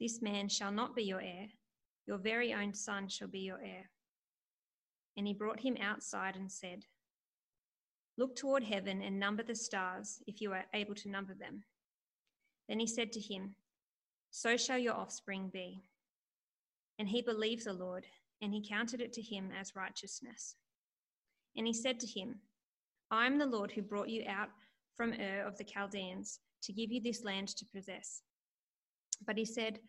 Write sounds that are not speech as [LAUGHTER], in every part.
This man shall not be your heir, your very own son shall be your heir. And he brought him outside and said, Look toward heaven and number the stars, if you are able to number them. Then he said to him, So shall your offspring be. And he believed the Lord, and he counted it to him as righteousness. And he said to him, I am the Lord who brought you out from Ur of the Chaldeans to give you this land to possess. But he said,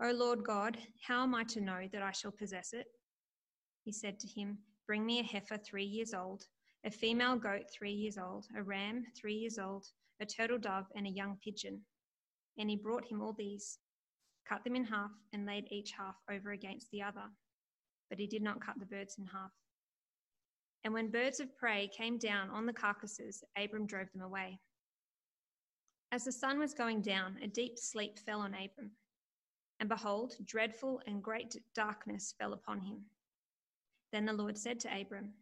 O Lord God, how am I to know that I shall possess it? He said to him, Bring me a heifer three years old, a female goat three years old, a ram three years old, a turtle dove, and a young pigeon. And he brought him all these, cut them in half, and laid each half over against the other. But he did not cut the birds in half. And when birds of prey came down on the carcasses, Abram drove them away. As the sun was going down, a deep sleep fell on Abram. And behold, dreadful and great darkness fell upon him. Then the Lord said to Abram,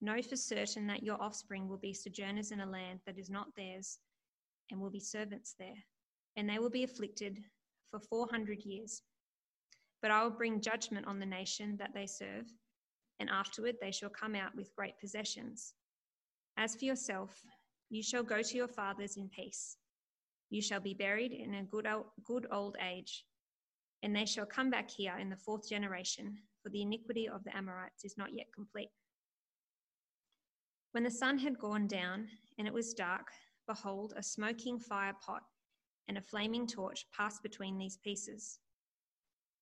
Know for certain that your offspring will be sojourners in a land that is not theirs, and will be servants there, and they will be afflicted for 400 years. But I will bring judgment on the nation that they serve, and afterward they shall come out with great possessions. As for yourself, you shall go to your fathers in peace. You shall be buried in a good old, good old age, and they shall come back here in the fourth generation, for the iniquity of the Amorites is not yet complete. When the sun had gone down and it was dark, behold, a smoking fire pot and a flaming torch passed between these pieces.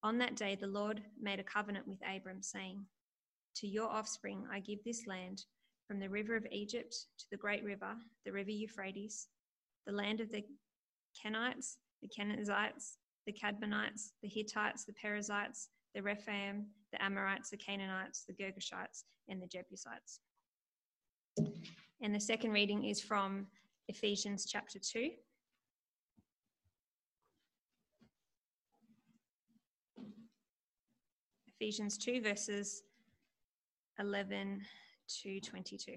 On that day, the Lord made a covenant with Abram, saying, To your offspring I give this land from the river of Egypt to the great river, the river Euphrates, the land of the Kenites, the Kenizzites, the Kadmonites, the Hittites, the Perizzites, the Rephaim, the Amorites, the Canaanites, the Girgashites, and the Jebusites. And the second reading is from Ephesians chapter 2. Ephesians 2, verses 11 to 22.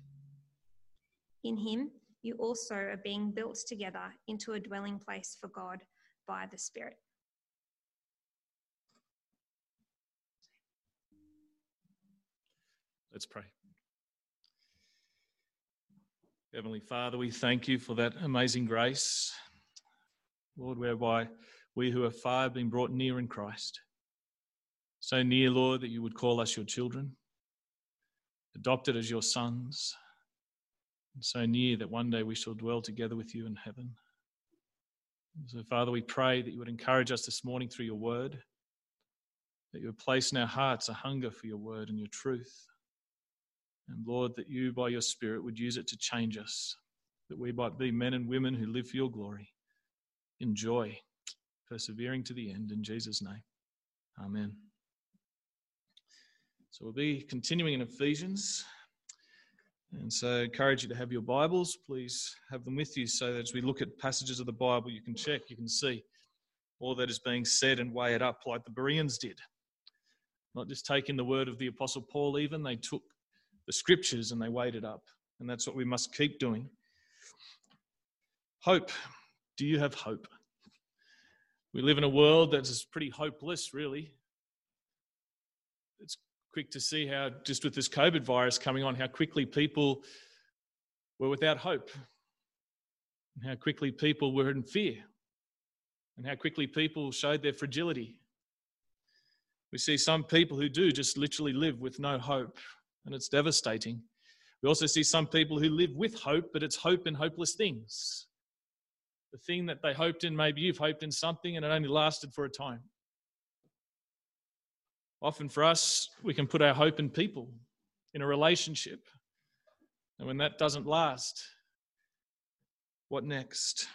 In him, you also are being built together into a dwelling place for God by the Spirit. Let's pray. Heavenly Father, we thank you for that amazing grace, Lord, whereby we who are far have been brought near in Christ. So near, Lord, that you would call us your children, adopted as your sons, and so near that one day we shall dwell together with you in heaven. So, Father, we pray that you would encourage us this morning through your word, that you would place in our hearts a hunger for your word and your truth. And Lord, that you, by your Spirit, would use it to change us, that we might be men and women who live for your glory, in joy, persevering to the end. In Jesus' name, amen. So we'll be continuing in Ephesians. And so I encourage you to have your Bibles. Please have them with you so that as we look at passages of the Bible, you can check, you can see all that is being said and weigh it up like the Bereans did. Not just taking the word of the Apostle Paul, even, they took the scriptures and they weighed it up. And that's what we must keep doing. Hope. Do you have hope? We live in a world that's pretty hopeless, really. Quick to see how, just with this COVID virus coming on, how quickly people were without hope, and how quickly people were in fear, and how quickly people showed their fragility. We see some people who do just literally live with no hope, and it's devastating. We also see some people who live with hope, but it's hope in hopeless things. The thing that they hoped in, maybe you've hoped in something and it only lasted for a time. Often for us, we can put our hope in people, in a relationship. And when that doesn't last, what next?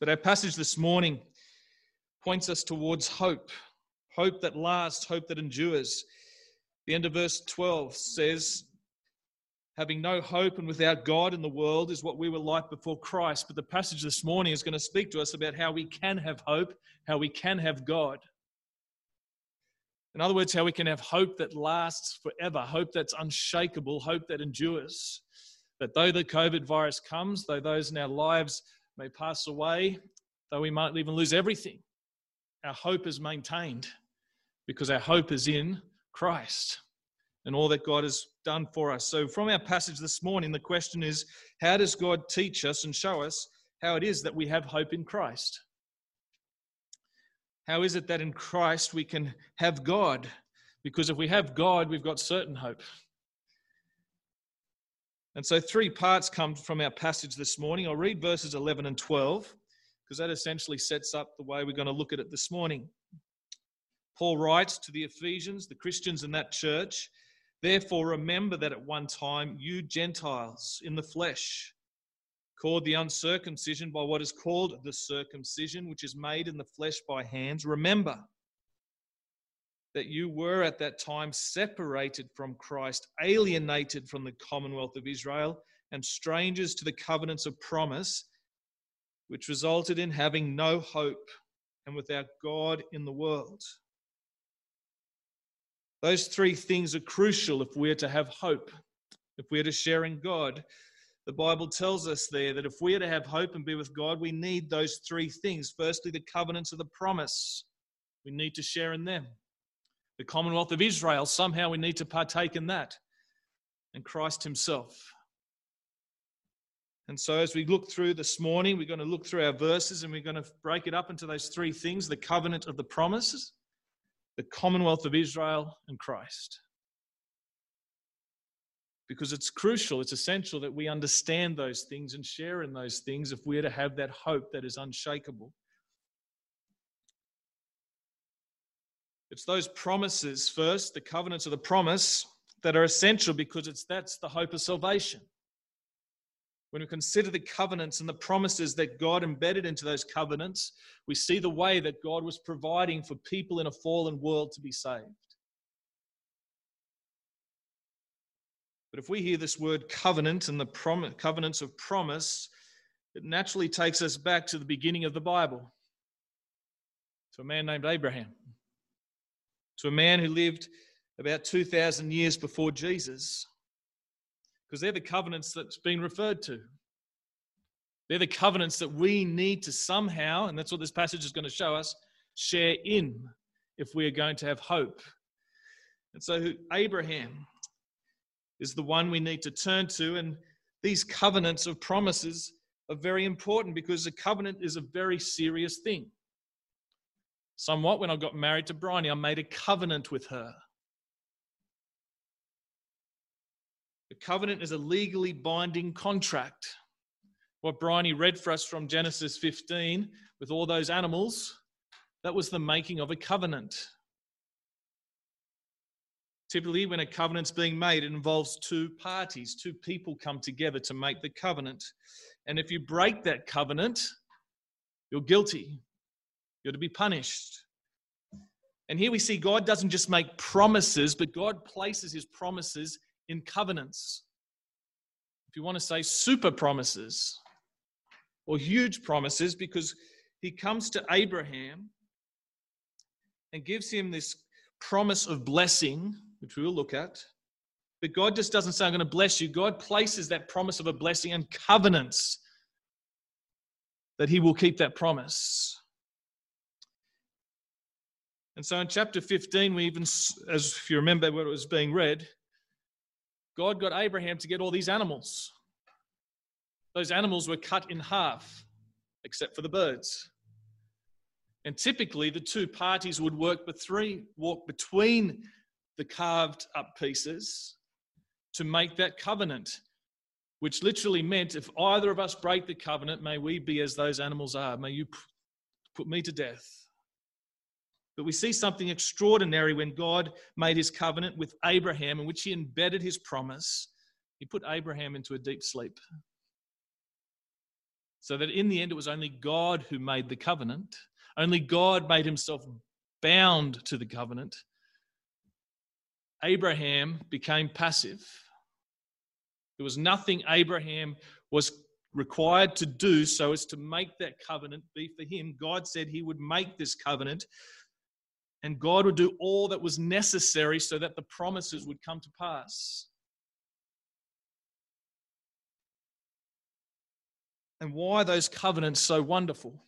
But our passage this morning points us towards hope hope that lasts, hope that endures. The end of verse 12 says, Having no hope and without God in the world is what we were like before Christ. But the passage this morning is going to speak to us about how we can have hope, how we can have God. In other words, how we can have hope that lasts forever, hope that's unshakable, hope that endures. That though the COVID virus comes, though those in our lives may pass away, though we might even lose everything, our hope is maintained because our hope is in Christ and all that God has done for us. So, from our passage this morning, the question is how does God teach us and show us how it is that we have hope in Christ? How is it that in Christ we can have God? Because if we have God, we've got certain hope. And so, three parts come from our passage this morning. I'll read verses 11 and 12 because that essentially sets up the way we're going to look at it this morning. Paul writes to the Ephesians, the Christians in that church, Therefore, remember that at one time you Gentiles in the flesh, called the uncircumcision by what is called the circumcision, which is made in the flesh by hands, remember that you were at that time separated from Christ, alienated from the commonwealth of Israel, and strangers to the covenants of promise, which resulted in having no hope and without God in the world. Those three things are crucial if we're to have hope, if we're to share in God. The Bible tells us there that if we are to have hope and be with God, we need those three things. Firstly, the covenants of the promise. We need to share in them. The commonwealth of Israel, somehow we need to partake in that. And Christ Himself. And so, as we look through this morning, we're going to look through our verses and we're going to break it up into those three things the covenant of the promises, the commonwealth of Israel and Christ. Because it's crucial, it's essential that we understand those things and share in those things if we're to have that hope that is unshakable. It's those promises first, the covenants of the promise, that are essential because it's that's the hope of salvation when we consider the covenants and the promises that God embedded into those covenants, we see the way that God was providing for people in a fallen world to be saved. But if we hear this word covenant and the prom- covenants of promise, it naturally takes us back to the beginning of the Bible, to a man named Abraham, to a man who lived about 2,000 years before Jesus because they're the covenants that's been referred to. They're the covenants that we need to somehow, and that's what this passage is going to show us, share in if we are going to have hope. And so Abraham is the one we need to turn to, and these covenants of promises are very important because a covenant is a very serious thing. Somewhat, when I got married to Bryony, I made a covenant with her. The covenant is a legally binding contract. What Bryony read for us from Genesis 15 with all those animals, that was the making of a covenant. Typically, when a covenant's being made, it involves two parties, two people come together to make the covenant. And if you break that covenant, you're guilty. You're to be punished. And here we see God doesn't just make promises, but God places his promises in covenants. If you want to say super promises or huge promises, because he comes to Abraham and gives him this promise of blessing which we will look at. But God just doesn't say, I'm going to bless you. God places that promise of a blessing and covenants that He will keep that promise. And so in chapter 15, we even, as if you remember what it was being read, God got Abraham to get all these animals. Those animals were cut in half, except for the birds. And typically, the two parties would work but three walk between the carved up pieces to make that covenant, which literally meant if either of us break the covenant, may we be as those animals are. May you put me to death. But we see something extraordinary when God made his covenant with Abraham, in which he embedded his promise. He put Abraham into a deep sleep. So that in the end, it was only God who made the covenant. Only God made himself bound to the covenant. Abraham became passive. There was nothing Abraham was required to do so as to make that covenant be for him. God said he would make this covenant and God would do all that was necessary so that the promises would come to pass. And why are those covenants so wonderful?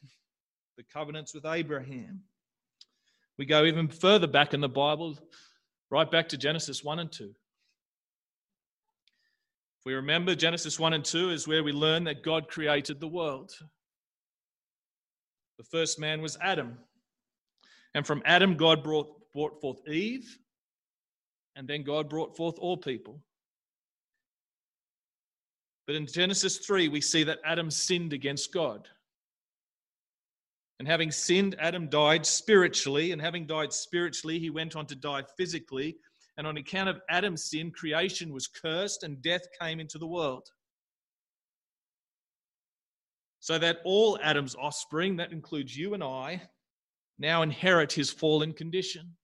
The covenants with Abraham. We go even further back in the Bible right back to Genesis 1 and 2. If we remember, Genesis 1 and 2 is where we learn that God created the world. The first man was Adam. And from Adam, God brought, brought forth Eve, and then God brought forth all people. But in Genesis 3, we see that Adam sinned against God. And having sinned, Adam died spiritually. And having died spiritually, he went on to die physically. And on account of Adam's sin, creation was cursed and death came into the world. So that all Adam's offspring, that includes you and I, now inherit his fallen condition.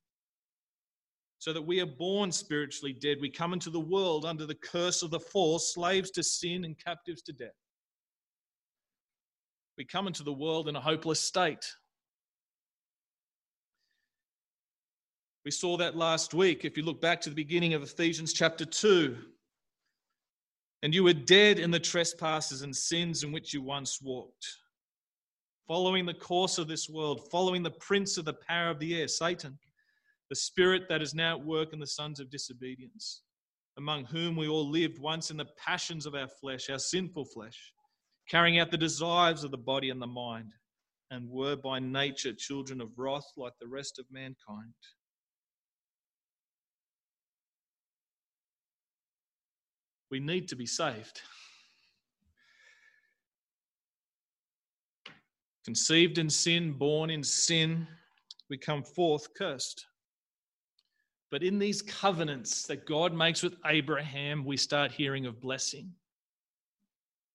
So that we are born spiritually dead. We come into the world under the curse of the fall, slaves to sin and captives to death. We come into the world in a hopeless state. We saw that last week. If you look back to the beginning of Ephesians chapter 2, and you were dead in the trespasses and sins in which you once walked, following the course of this world, following the prince of the power of the air, Satan, the spirit that is now at work in the sons of disobedience, among whom we all lived once in the passions of our flesh, our sinful flesh carrying out the desires of the body and the mind, and were by nature children of wrath like the rest of mankind. We need to be saved. Conceived in sin, born in sin, we come forth cursed. But in these covenants that God makes with Abraham, we start hearing of blessing.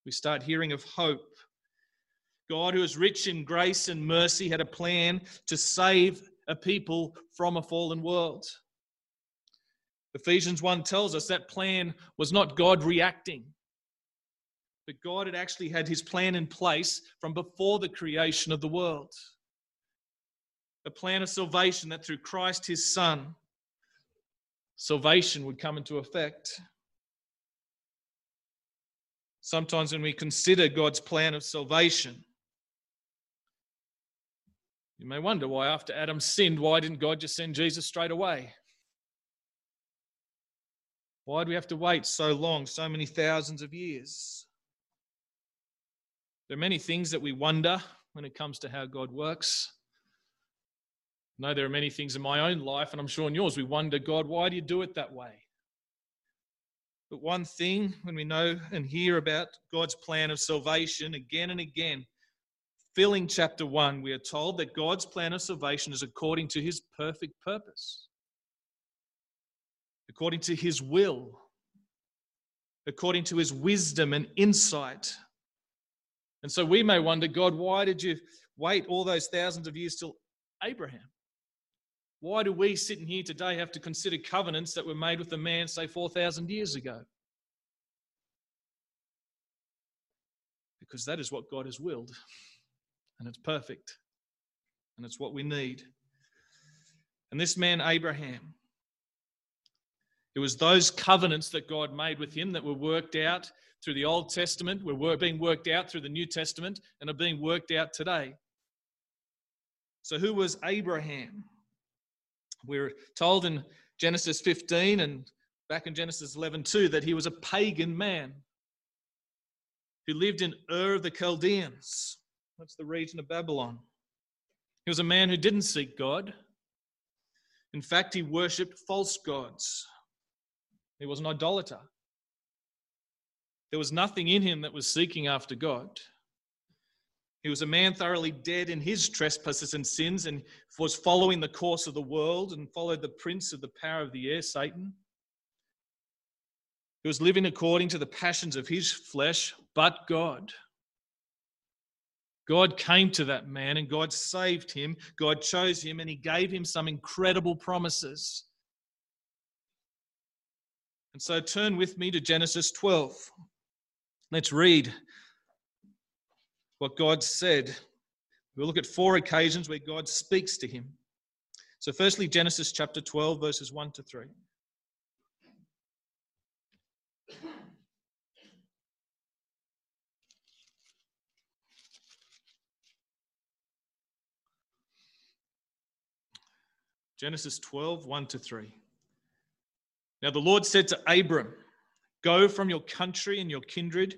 We start hearing of hope. God, who is rich in grace and mercy, had a plan to save a people from a fallen world. Ephesians 1 tells us that plan was not God reacting, but God had actually had his plan in place from before the creation of the world. A plan of salvation that through Christ his Son, salvation would come into effect. Sometimes when we consider God's plan of salvation, you may wonder why, after Adam sinned, why didn't God just send Jesus straight away? Why do we have to wait so long, so many thousands of years? There are many things that we wonder when it comes to how God works. I know there are many things in my own life, and I'm sure in yours, we wonder, God, why do you do it that way? But one thing, when we know and hear about God's plan of salvation again and again, filling chapter 1, we are told that God's plan of salvation is according to his perfect purpose. according to his will, according to his wisdom and insight. And so we may wonder, God, why did you wait all those thousands of years till Abraham? Why do we sitting here today have to consider covenants that were made with a man, say, 4,000 years ago? Because that is what God has willed, and it's perfect, and it's what we need. And this man, Abraham, it was those covenants that God made with him that were worked out through the Old Testament, were being worked out through the New Testament, and are being worked out today. So, who was Abraham? We're told in Genesis 15 and back in Genesis 11 too that he was a pagan man who lived in Ur of the Chaldeans. That's the region of Babylon. He was a man who didn't seek God. In fact, he worshipped false gods. He was an idolater. There was nothing in him that was seeking after God. He was a man thoroughly dead in his trespasses and sins and was following the course of the world and followed the prince of the power of the air, Satan. He was living according to the passions of his flesh, but God. God came to that man and God saved him. God chose him and he gave him some incredible promises. And so turn with me to Genesis 12. Let's read what God said. We'll look at four occasions where God speaks to him. So, firstly, Genesis chapter 12, verses 1 to 3. Genesis 12, 1 to 3. Now the Lord said to Abram, Go from your country and your kindred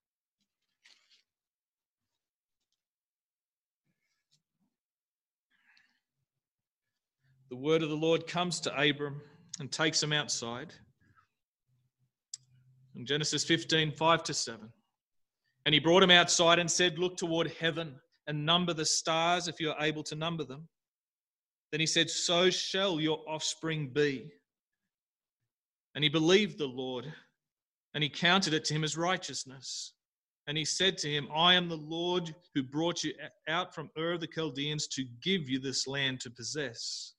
The word of the Lord comes to Abram and takes him outside. In Genesis 15, 5 to 7. And he brought him outside and said, Look toward heaven and number the stars if you are able to number them. Then he said, So shall your offspring be. And he believed the Lord, and he counted it to him as righteousness. And he said to him, I am the Lord who brought you out from Ur of the Chaldeans to give you this land to possess.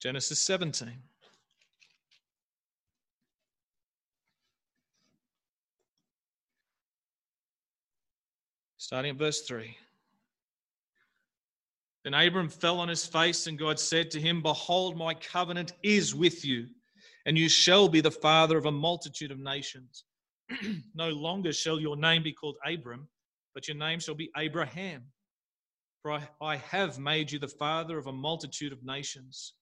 Genesis 17. Starting at verse 3. Then Abram fell on his face, and God said to him, Behold, my covenant is with you, and you shall be the father of a multitude of nations. [CLEARS THROAT] no longer shall your name be called Abram, but your name shall be Abraham. For I, I have made you the father of a multitude of nations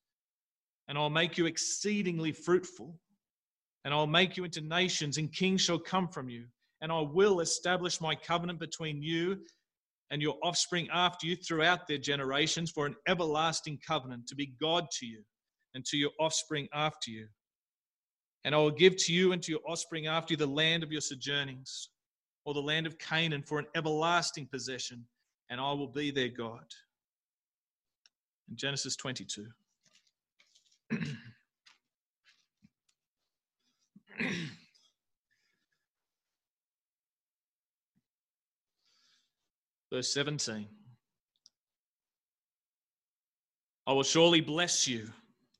and I'll make you exceedingly fruitful, and I'll make you into nations, and kings shall come from you. And I will establish my covenant between you and your offspring after you throughout their generations for an everlasting covenant to be God to you and to your offspring after you. And I will give to you and to your offspring after you the land of your sojournings, or the land of Canaan for an everlasting possession, and I will be their God. In Genesis 22. [CLEARS THROAT] Verse 17 I will surely bless you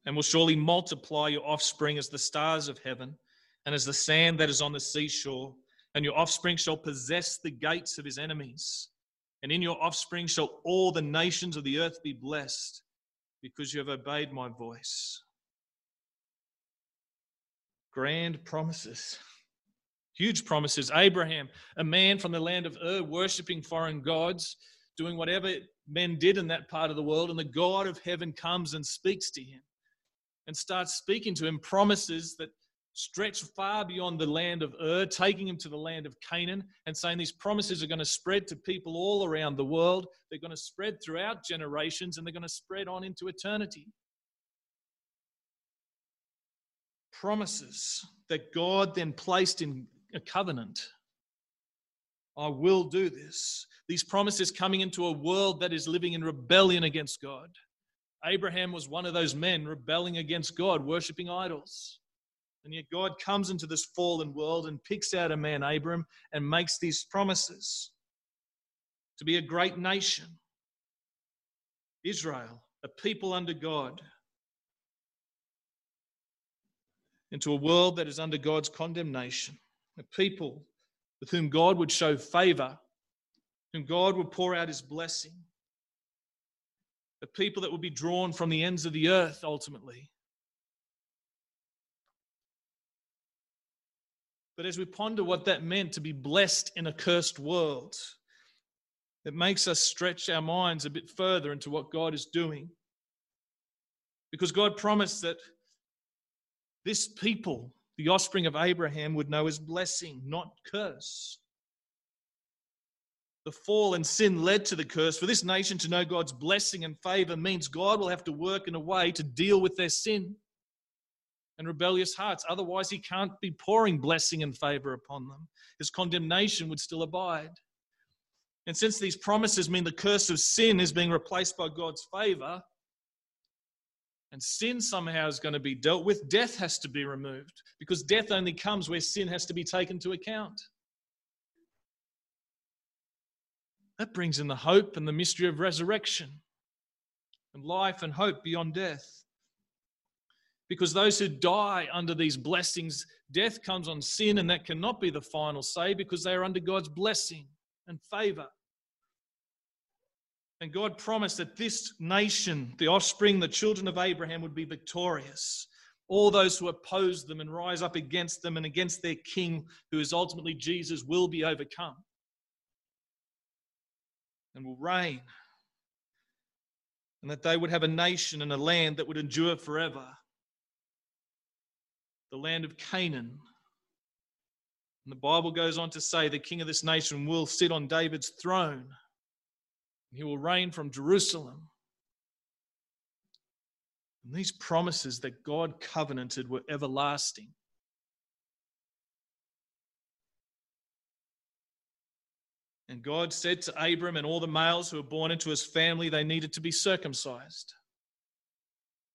and will surely multiply your offspring as the stars of heaven and as the sand that is on the seashore. And your offspring shall possess the gates of his enemies. And in your offspring shall all the nations of the earth be blessed because you have obeyed my voice. Grand promises, huge promises. Abraham, a man from the land of Ur, worshipping foreign gods, doing whatever men did in that part of the world, and the God of heaven comes and speaks to him and starts speaking to him promises that stretch far beyond the land of Ur, taking him to the land of Canaan, and saying these promises are going to spread to people all around the world. They're going to spread throughout generations and they're going to spread on into eternity. Promises that God then placed in a covenant. I will do this. These promises coming into a world that is living in rebellion against God. Abraham was one of those men rebelling against God, worshipping idols. And yet God comes into this fallen world and picks out a man, Abram, and makes these promises to be a great nation. Israel, a people under God, into a world that is under God's condemnation, a people with whom God would show favor, whom God would pour out his blessing, a people that would be drawn from the ends of the earth ultimately. But as we ponder what that meant to be blessed in a cursed world, it makes us stretch our minds a bit further into what God is doing. Because God promised that this people, the offspring of Abraham, would know his blessing, not curse. The fall and sin led to the curse. For this nation to know God's blessing and favor means God will have to work in a way to deal with their sin and rebellious hearts. Otherwise, he can't be pouring blessing and favor upon them. His condemnation would still abide. And since these promises mean the curse of sin is being replaced by God's favor, and sin somehow is going to be dealt with, death has to be removed because death only comes where sin has to be taken to account. That brings in the hope and the mystery of resurrection and life and hope beyond death. Because those who die under these blessings, death comes on sin, and that cannot be the final say because they are under God's blessing and favor. And God promised that this nation, the offspring, the children of Abraham, would be victorious. All those who oppose them and rise up against them and against their king, who is ultimately Jesus, will be overcome and will reign. And that they would have a nation and a land that would endure forever. The land of Canaan. And the Bible goes on to say the king of this nation will sit on David's throne he will reign from Jerusalem. And these promises that God covenanted were everlasting. And God said to Abram and all the males who were born into his family, they needed to be circumcised.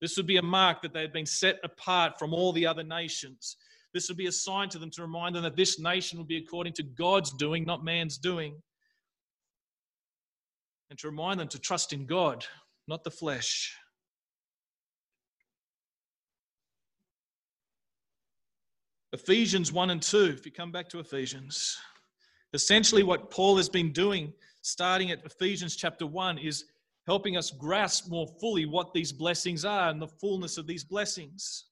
This would be a mark that they had been set apart from all the other nations. This would be a sign to them to remind them that this nation would be according to God's doing, not man's doing and to remind them to trust in God, not the flesh. Ephesians 1 and 2, if you come back to Ephesians, essentially what Paul has been doing, starting at Ephesians chapter 1, is helping us grasp more fully what these blessings are and the fullness of these blessings.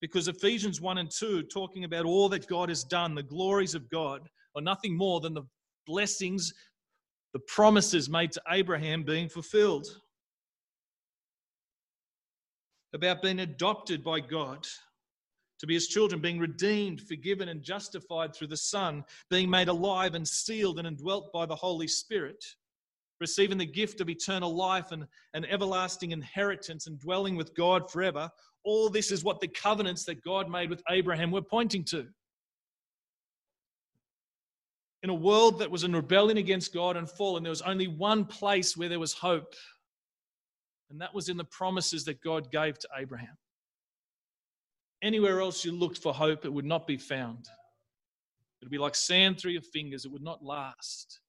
Because Ephesians 1 and 2, talking about all that God has done, the glories of God, are nothing more than the blessings the promises made to Abraham being fulfilled, about being adopted by God to be his children, being redeemed, forgiven, and justified through the Son, being made alive and sealed and indwelt by the Holy Spirit, receiving the gift of eternal life and an everlasting inheritance and dwelling with God forever. All this is what the covenants that God made with Abraham were pointing to in a world that was in rebellion against God and fallen, there was only one place where there was hope, and that was in the promises that God gave to Abraham. Anywhere else you looked for hope, it would not be found. It would be like sand through your fingers, it would not last.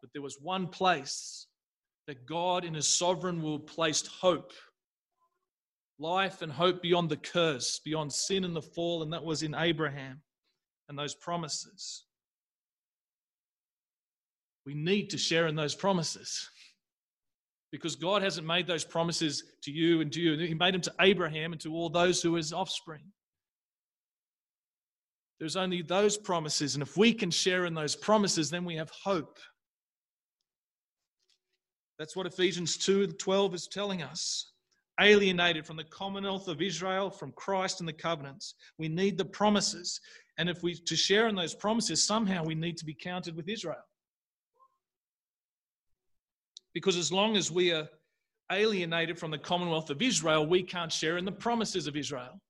But there was one place that God, in His sovereign will, placed hope life and hope beyond the curse, beyond sin and the fall, and that was in Abraham and those promises. We need to share in those promises [LAUGHS] because God hasn't made those promises to you and to you. He made them to Abraham and to all those who are his offspring. There's only those promises, and if we can share in those promises, then we have hope. That's what Ephesians 2 12 is telling us. alienated from the commonwealth of Israel, from Christ and the covenants. We need the promises. And if we to share in those promises, somehow we need to be counted with Israel. Because as long as we are alienated from the commonwealth of Israel, we can't share in the promises of Israel.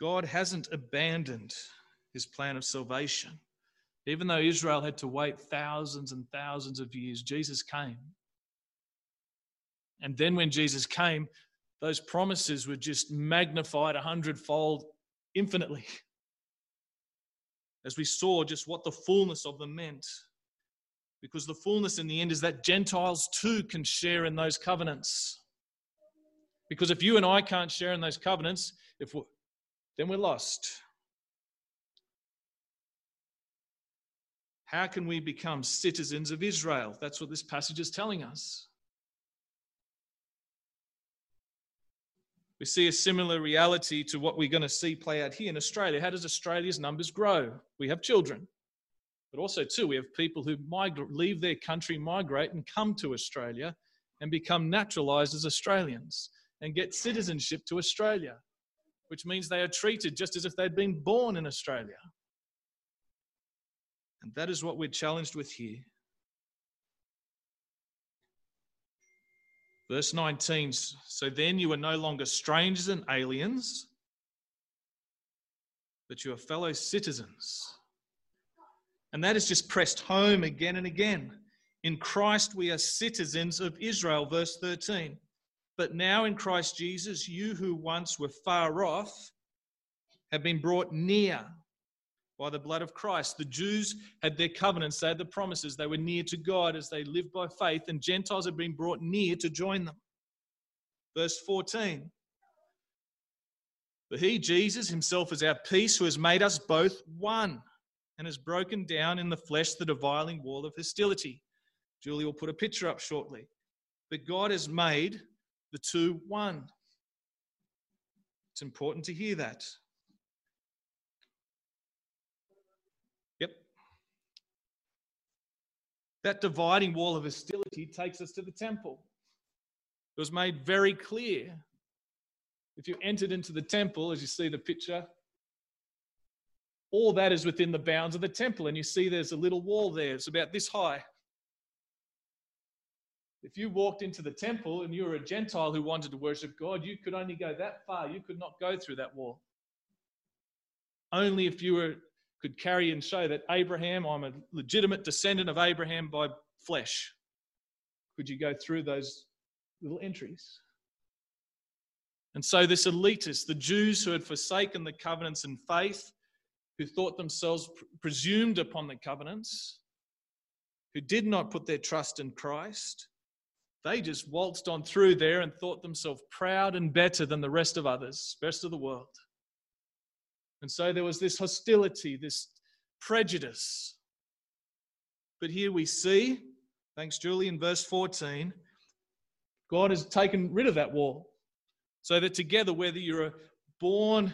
God hasn't abandoned his plan of salvation. Even though Israel had to wait thousands and thousands of years, Jesus came. And then when Jesus came, those promises were just magnified a hundredfold infinitely. As we saw just what the fullness of them meant. Because the fullness in the end is that Gentiles too can share in those covenants. Because if you and I can't share in those covenants, if we're, then we're lost. How can we become citizens of Israel? That's what this passage is telling us. We see a similar reality to what we're going to see play out here in Australia. How does Australia's numbers grow? We have children, but also, too, we have people who migrate, leave their country, migrate, and come to Australia and become naturalized as Australians and get citizenship to Australia, which means they are treated just as if they'd been born in Australia. And that is what we're challenged with here. Verse 19 So then you are no longer strangers and aliens, but you are fellow citizens. And that is just pressed home again and again. In Christ we are citizens of Israel, verse 13. But now in Christ Jesus, you who once were far off have been brought near by the blood of Christ. The Jews had their covenants, they had the promises, they were near to God as they lived by faith, and Gentiles had been brought near to join them. Verse 14. But he, Jesus himself, is our peace, who has made us both one and has broken down in the flesh the dividing wall of hostility. Julie will put a picture up shortly. But God has made the two one. It's important to hear that. That dividing wall of hostility takes us to the temple. It was made very clear. If you entered into the temple, as you see the picture, all that is within the bounds of the temple. And you see there's a little wall there, it's about this high. If you walked into the temple and you were a Gentile who wanted to worship God, you could only go that far. You could not go through that wall. Only if you were could carry and show that Abraham, I'm a legitimate descendant of Abraham by flesh. Could you go through those little entries? And so, this elitist, the Jews who had forsaken the covenants and faith, who thought themselves presumed upon the covenants, who did not put their trust in Christ, they just waltzed on through there and thought themselves proud and better than the rest of others, rest of the world. And so there was this hostility, this prejudice. But here we see, thanks, Julie, in verse 14, God has taken rid of that wall. So that together, whether you're born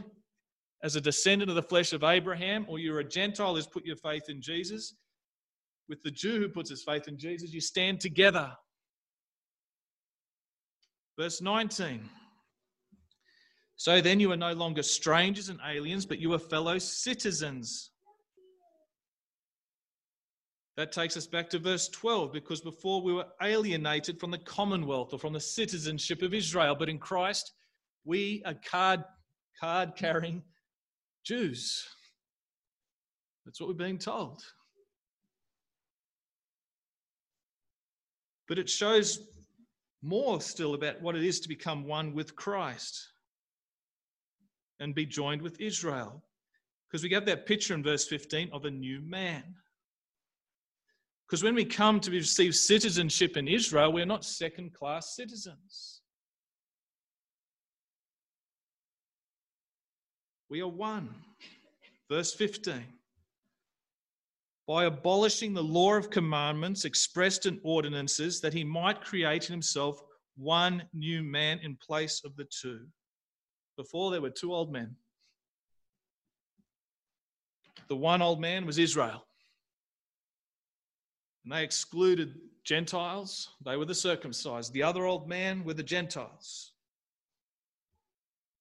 as a descendant of the flesh of Abraham or you're a Gentile who's put your faith in Jesus, with the Jew who puts his faith in Jesus, you stand together. Verse 19. So then you are no longer strangers and aliens, but you are fellow citizens. That takes us back to verse 12, because before we were alienated from the commonwealth or from the citizenship of Israel, but in Christ we are card, card carrying Jews. That's what we're being told. But it shows more still about what it is to become one with Christ and be joined with Israel. Because we have that picture in verse 15 of a new man. Because when we come to receive citizenship in Israel, we're not second class citizens. We are one. Verse 15. By abolishing the law of commandments expressed in ordinances, that he might create in himself one new man in place of the two before there were two old men. The one old man was Israel. And they excluded Gentiles, they were the circumcised. The other old man were the Gentiles.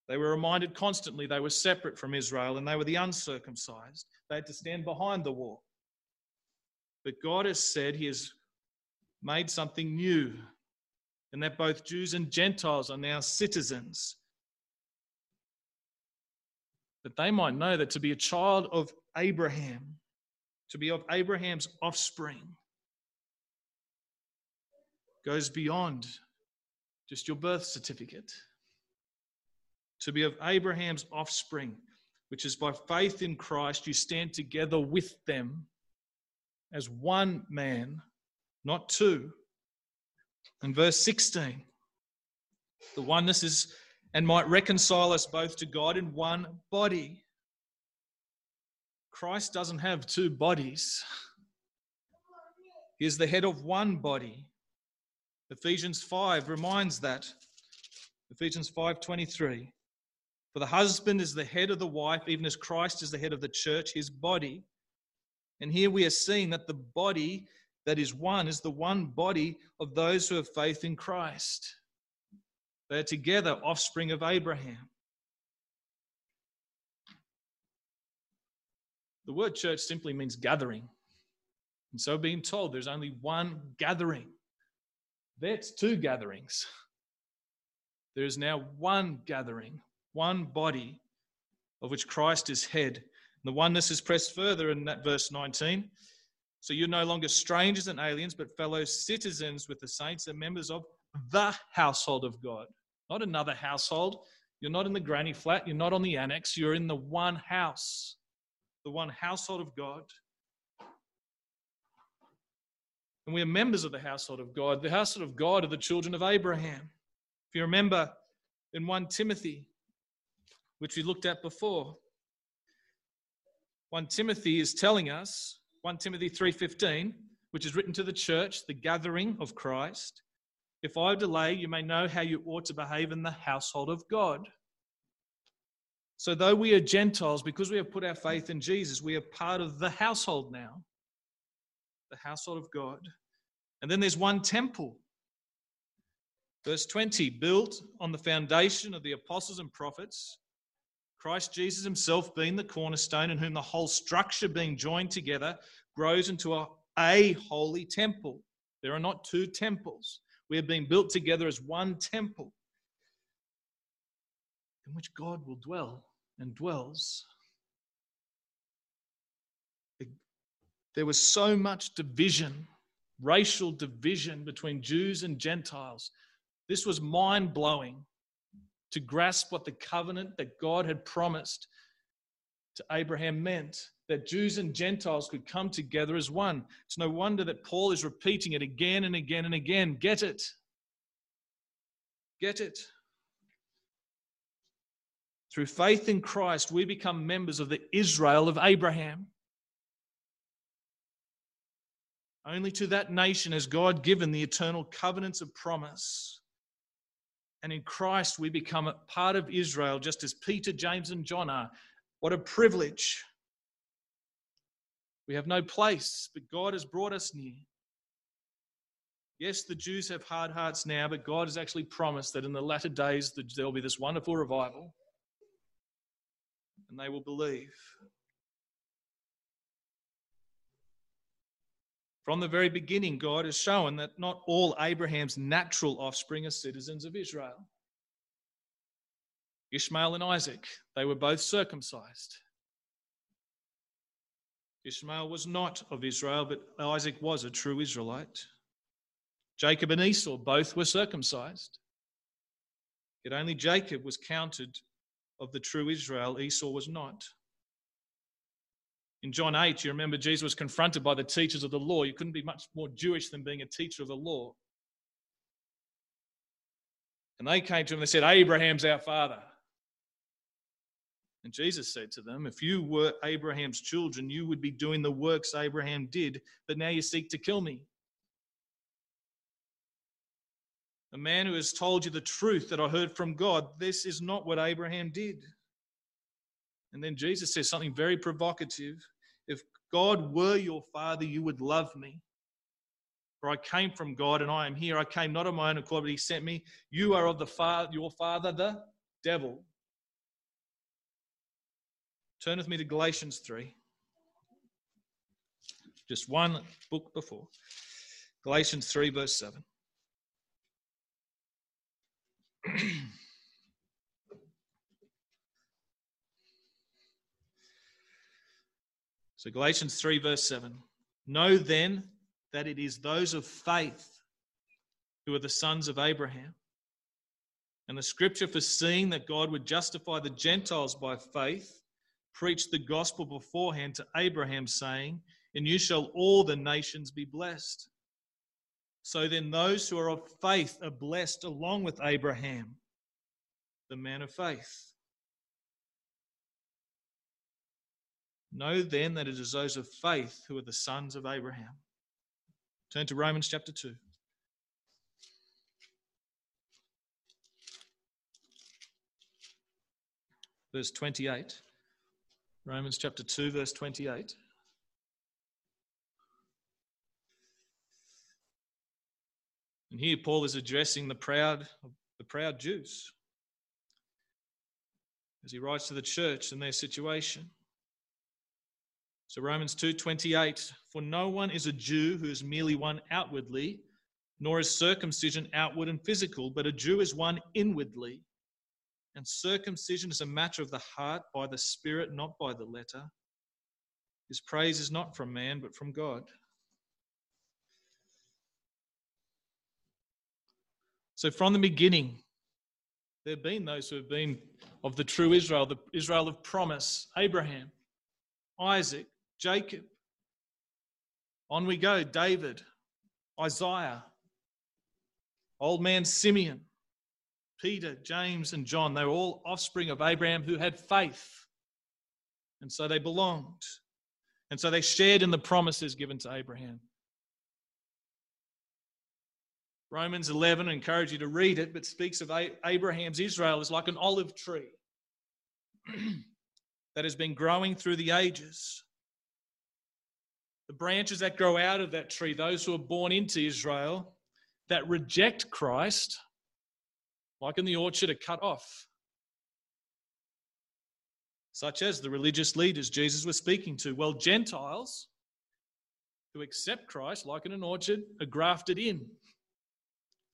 They were reminded constantly they were separate from Israel and they were the uncircumcised. They had to stand behind the wall. But God has said He has made something new, and that both Jews and Gentiles are now citizens. That they might know that to be a child of Abraham, to be of Abraham's offspring, goes beyond just your birth certificate. To be of Abraham's offspring, which is by faith in Christ, you stand together with them as one man, not two. And verse 16, the oneness is and might reconcile us both to God in one body. Christ doesn't have two bodies. He is the head of one body. Ephesians 5 reminds that. Ephesians 5:23. For the husband is the head of the wife, even as Christ is the head of the church, his body. And here we are seeing that the body that is one is the one body of those who have faith in Christ. They are together offspring of Abraham. The word church simply means gathering. And so being told there's only one gathering. That's two gatherings. There is now one gathering, one body of which Christ is head. And the oneness is pressed further in that verse 19. So you're no longer strangers and aliens, but fellow citizens with the saints and members of the household of God. Not another household. You're not in the granny flat. You're not on the annex. You're in the one house, the one household of God. And we are members of the household of God. The household of God are the children of Abraham. If you remember in 1 Timothy, which we looked at before, 1 Timothy is telling us, 1 Timothy 3:15, which is written to the church, the gathering of Christ, if I delay, you may know how you ought to behave in the household of God. So, though we are Gentiles, because we have put our faith in Jesus, we are part of the household now, the household of God. And then there's one temple. Verse 20 built on the foundation of the apostles and prophets, Christ Jesus himself being the cornerstone, in whom the whole structure being joined together grows into a, a holy temple. There are not two temples. We have been built together as one temple in which God will dwell and dwells. There was so much division, racial division between Jews and Gentiles. This was mind blowing to grasp what the covenant that God had promised to Abraham meant that Jews and Gentiles could come together as one. It's no wonder that Paul is repeating it again and again and again. Get it. Get it. Through faith in Christ, we become members of the Israel of Abraham. Only to that nation has God given the eternal covenants of promise. And in Christ, we become a part of Israel, just as Peter, James, and John are. What a privilege. We have no place, but God has brought us near. Yes, the Jews have hard hearts now, but God has actually promised that in the latter days there will be this wonderful revival and they will believe. From the very beginning, God has shown that not all Abraham's natural offspring are citizens of Israel. Ishmael and Isaac, they were both circumcised. Ishmael was not of Israel, but Isaac was a true Israelite. Jacob and Esau both were circumcised. Yet only Jacob was counted of the true Israel, Esau was not. In John 8, you remember Jesus was confronted by the teachers of the law. You couldn't be much more Jewish than being a teacher of the law. And they came to him and they said, Abraham's our father. And Jesus said to them, If you were Abraham's children, you would be doing the works Abraham did, but now you seek to kill me. A man who has told you the truth that I heard from God, this is not what Abraham did. And then Jesus says something very provocative. If God were your father, you would love me, For I came from God and I am here. I came not of my own accord, but he sent me. You are of the father, your father, the devil. Turn with me to Galatians 3. Just one book before. Galatians 3, verse 7. [CLEARS THROAT] so, Galatians 3, verse 7. Know then that it is those of faith who are the sons of Abraham. And the scripture, foreseeing that God would justify the Gentiles by faith, preached the gospel beforehand to Abraham, saying, And you shall all the nations be blessed. So then, those who are of faith are blessed along with Abraham, the man of faith. Know then that it is those of faith who are the sons of Abraham. Turn to Romans chapter 2. Verse 28. Romans chapter 2, verse 28. And here Paul is addressing the proud, the proud Jews as he writes to the church and their situation. So Romans 2:28 for no one is a Jew who is merely one outwardly nor is circumcision outward and physical but a Jew is one inwardly and circumcision is a matter of the heart by the spirit not by the letter. His praise is not from man but from God. So from the beginning there have been those who have been of the true Israel the Israel of promise Abraham Isaac Jacob. On we go David, Isaiah, old man Simeon, Peter, James, and John. They were all offspring of Abraham who had faith. And so they belonged. And so they shared in the promises given to Abraham. Romans 11, I encourage you to read it, but speaks of Abraham's Israel as like an olive tree [CLEARS THROAT] that has been growing through the ages the branches that grow out of that tree, those who are born into Israel, that reject Christ, like in the orchard, are cut off. Such as the religious leaders Jesus was speaking to. Well, Gentiles who accept Christ, like in an orchard, are grafted in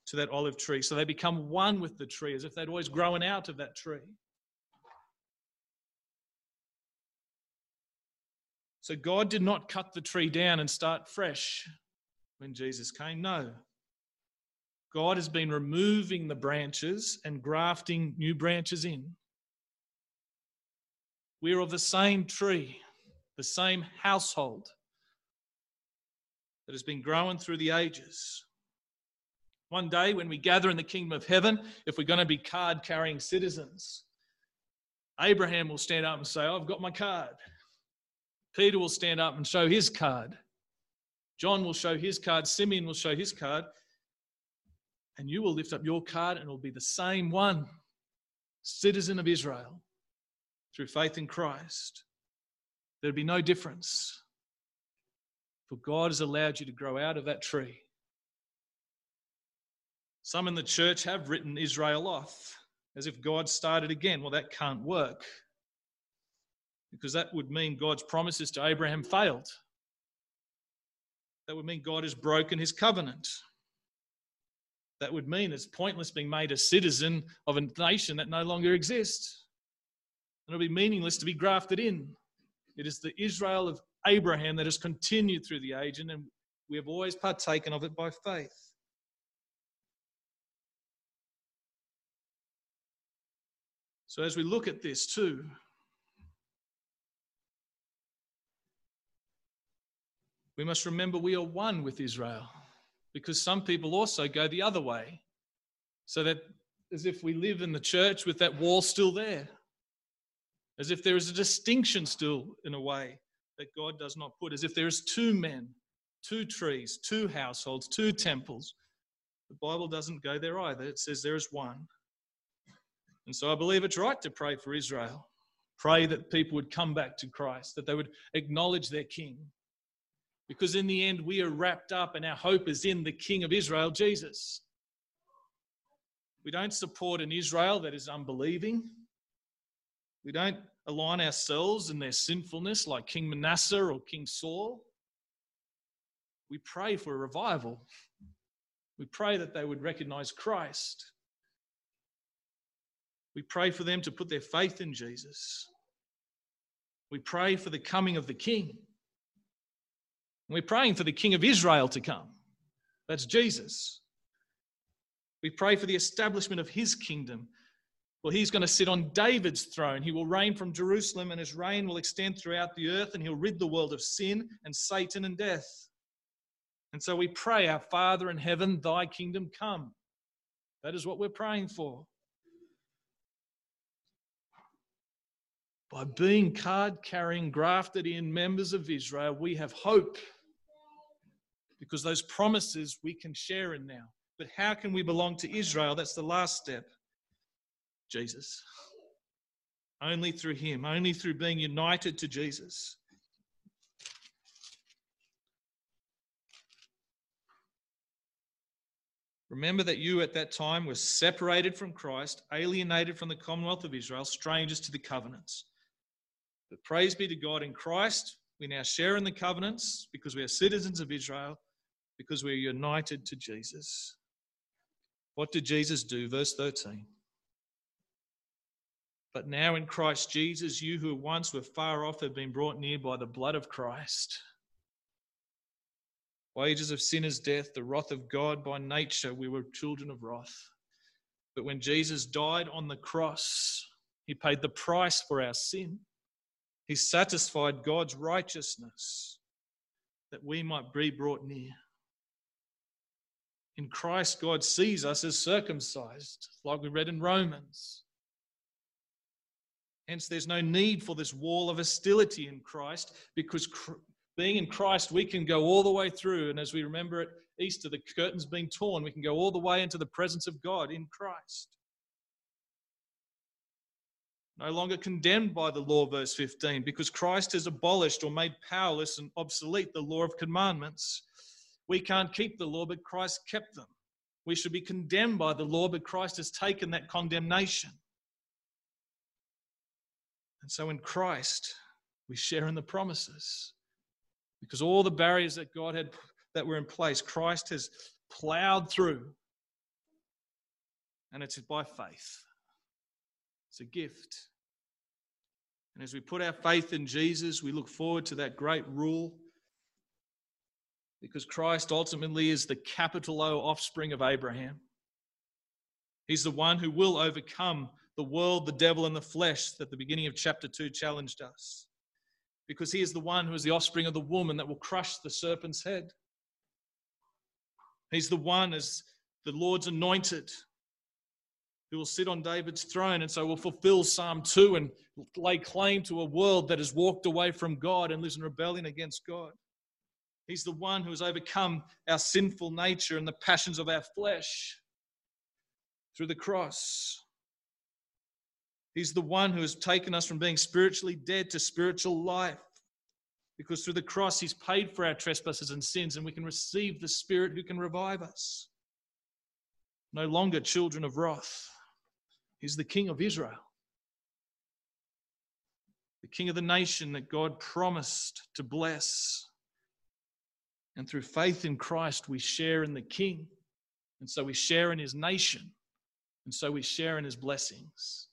to that olive tree. So they become one with the tree, as if they'd always grown out of that tree. So God did not cut the tree down and start fresh when Jesus came. No. God has been removing the branches and grafting new branches in. We're of the same tree, the same household that has been growing through the ages. One day, when we gather in the kingdom of heaven, if we're going to be card carrying citizens, Abraham will stand up and say, I've got my card. Peter will stand up and show his card. John will show his card. Simeon will show his card. And you will lift up your card and it will be the same one, citizen of Israel, through faith in Christ. There'll be no difference. For God has allowed you to grow out of that tree. Some in the church have written Israel off as if God started again. Well, that can't work because that would mean God's promises to Abraham failed. That would mean God has broken his covenant. That would mean it's pointless being made a citizen of a nation that no longer exists. And it'll be meaningless to be grafted in. It is the Israel of Abraham that has continued through the age, and we have always partaken of it by faith. So, as we look at this too, we must remember we are one with Israel because some people also go the other way. So that as if we live in the church with that wall still there, as if there is a distinction still in a way that God does not put, as if there is two men, two trees, two households, two temples. The Bible doesn't go there either. It says there is one. And so I believe it's right to pray for Israel. Pray that people would come back to Christ, that they would acknowledge their king, Because in the end, we are wrapped up and our hope is in the King of Israel, Jesus. We don't support an Israel that is unbelieving. We don't align ourselves in their sinfulness like King Manasseh or King Saul. We pray for a revival. We pray that they would recognize Christ. We pray for them to put their faith in Jesus. We pray for the coming of the King. We're praying for the King of Israel to come. That's Jesus. We pray for the establishment of his kingdom. Well, he's going to sit on David's throne. He will reign from Jerusalem, and his reign will extend throughout the earth, and he'll rid the world of sin and Satan and death. And so we pray, Our Father in heaven, thy kingdom come. That is what we're praying for. By being card carrying, grafted in members of Israel, we have hope because those promises we can share in now. But how can we belong to Israel? That's the last step. Jesus. Only through Him, only through being united to Jesus. Remember that you at that time were separated from Christ, alienated from the commonwealth of Israel, strangers to the covenants. But praise be to God in Christ, we now share in the covenants because we are citizens of Israel, because we are united to Jesus. What did Jesus do? Verse 13. But now in Christ Jesus, you who once were far off have been brought near by the blood of Christ. Wages of sin is death, the wrath of God by nature, we were children of wrath. But when Jesus died on the cross, he paid the price for our sin. He satisfied God's righteousness that we might be brought near. In Christ, God sees us as circumcised, like we read in Romans. Hence, there's no need for this wall of hostility in Christ because being in Christ, we can go all the way through. And as we remember at Easter, the curtain's being torn. We can go all the way into the presence of God in Christ. No longer condemned by the law, verse 15, because Christ has abolished or made powerless and obsolete the law of commandments. We can't keep the law, but Christ kept them. We should be condemned by the law, but Christ has taken that condemnation. And so in Christ, we share in the promises. Because all the barriers that God had that were in place, Christ has plowed through. And it's by faith. It's a gift. And as we put our faith in Jesus, we look forward to that great rule because Christ ultimately is the capital O offspring of Abraham. He's the one who will overcome the world, the devil, and the flesh that the beginning of chapter 2 challenged us. Because he is the one who is the offspring of the woman that will crush the serpent's head. He's the one as the Lord's anointed who will sit on David's throne and so will fulfill Psalm 2 and lay claim to a world that has walked away from God and lives in rebellion against God. He's the one who has overcome our sinful nature and the passions of our flesh through the cross. He's the one who has taken us from being spiritually dead to spiritual life. Because through the cross, He's paid for our trespasses and sins, and we can receive the Spirit who can revive us. No longer children of wrath. He's the King of Israel, the King of the nation that God promised to bless. And through faith in Christ, we share in the King. And so we share in his nation. And so we share in his blessings.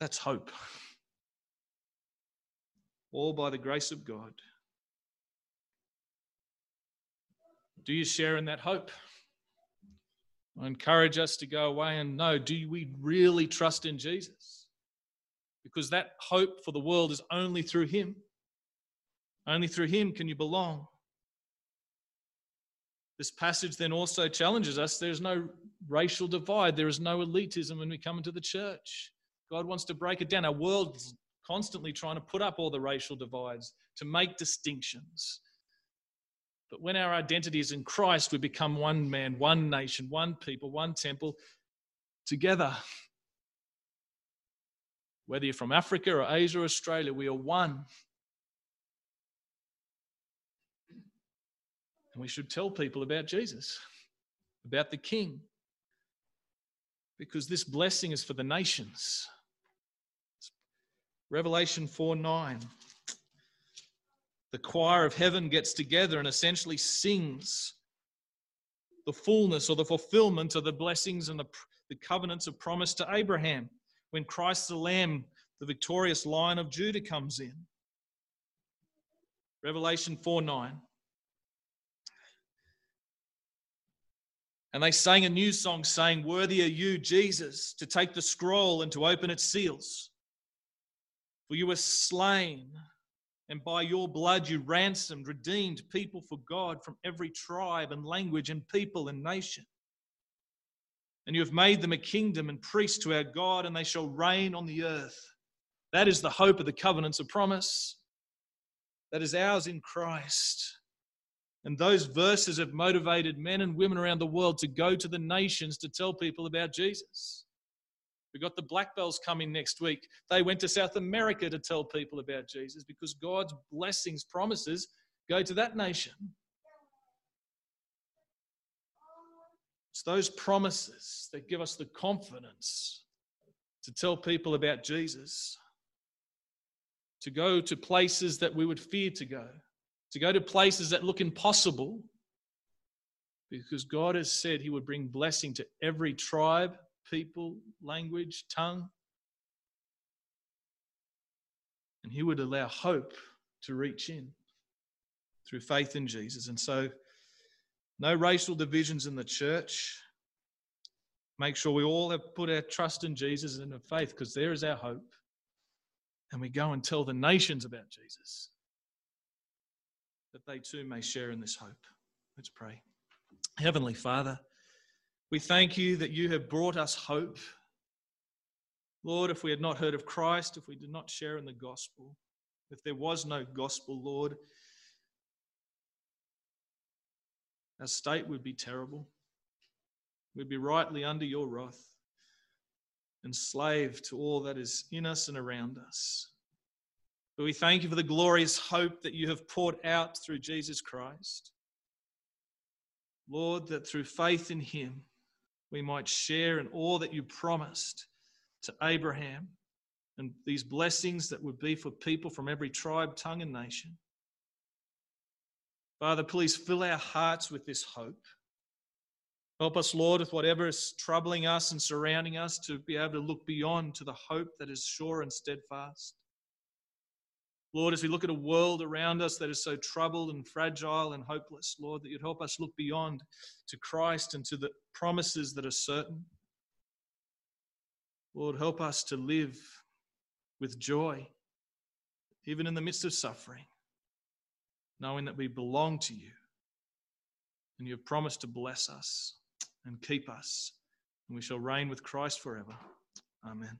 That's hope. [LAUGHS] All by the grace of God. Do you share in that hope? I encourage us to go away and know do we really trust in Jesus? Because that hope for the world is only through Him. Only through Him can you belong. This passage then also challenges us there's no racial divide, there is no elitism when we come into the church. God wants to break it down. Our world's constantly trying to put up all the racial divides, to make distinctions. But when our identity is in Christ, we become one man, one nation, one people, one temple together. Whether you're from Africa or Asia or Australia, we are one And we should tell people about Jesus, about the King, because this blessing is for the nations. Revelation 4 9. The choir of heaven gets together and essentially sings the fullness or the fulfillment of the blessings and the, the covenants of promise to Abraham when Christ the Lamb, the victorious Lion of Judah, comes in. Revelation 4 9. And they sang a new song, saying, Worthy are you, Jesus, to take the scroll and to open its seals. For you were slain, and by your blood you ransomed, redeemed people for God from every tribe and language and people and nation. And you have made them a kingdom and priests to our God, and they shall reign on the earth. That is the hope of the covenants of promise. That is ours in Christ. And those verses have motivated men and women around the world to go to the nations to tell people about Jesus. We've got the Black Bells coming next week. They went to South America to tell people about Jesus because God's blessings, promises go to that nation. It's those promises that give us the confidence to tell people about Jesus, to go to places that we would fear to go to go to places that look impossible because God has said He would bring blessing to every tribe, people, language, tongue. And He would allow hope to reach in through faith in Jesus. And so, no racial divisions in the church. Make sure we all have put our trust in Jesus and in faith because there is our hope. And we go and tell the nations about Jesus that they too may share in this hope. Let's pray. Heavenly Father, we thank you that you have brought us hope. Lord, if we had not heard of Christ, if we did not share in the gospel, if there was no gospel, Lord, our state would be terrible. We'd be rightly under your wrath, enslaved to all that is in us and around us. But we thank you for the glorious hope that you have poured out through Jesus Christ. Lord, that through faith in him, we might share in all that you promised to Abraham and these blessings that would be for people from every tribe, tongue, and nation. Father, please fill our hearts with this hope. Help us, Lord, with whatever is troubling us and surrounding us to be able to look beyond to the hope that is sure and steadfast. Lord, as we look at a world around us that is so troubled and fragile and hopeless, Lord, that you'd help us look beyond to Christ and to the promises that are certain. Lord, help us to live with joy, even in the midst of suffering, knowing that we belong to you and you have promised to bless us and keep us, and we shall reign with Christ forever. Amen.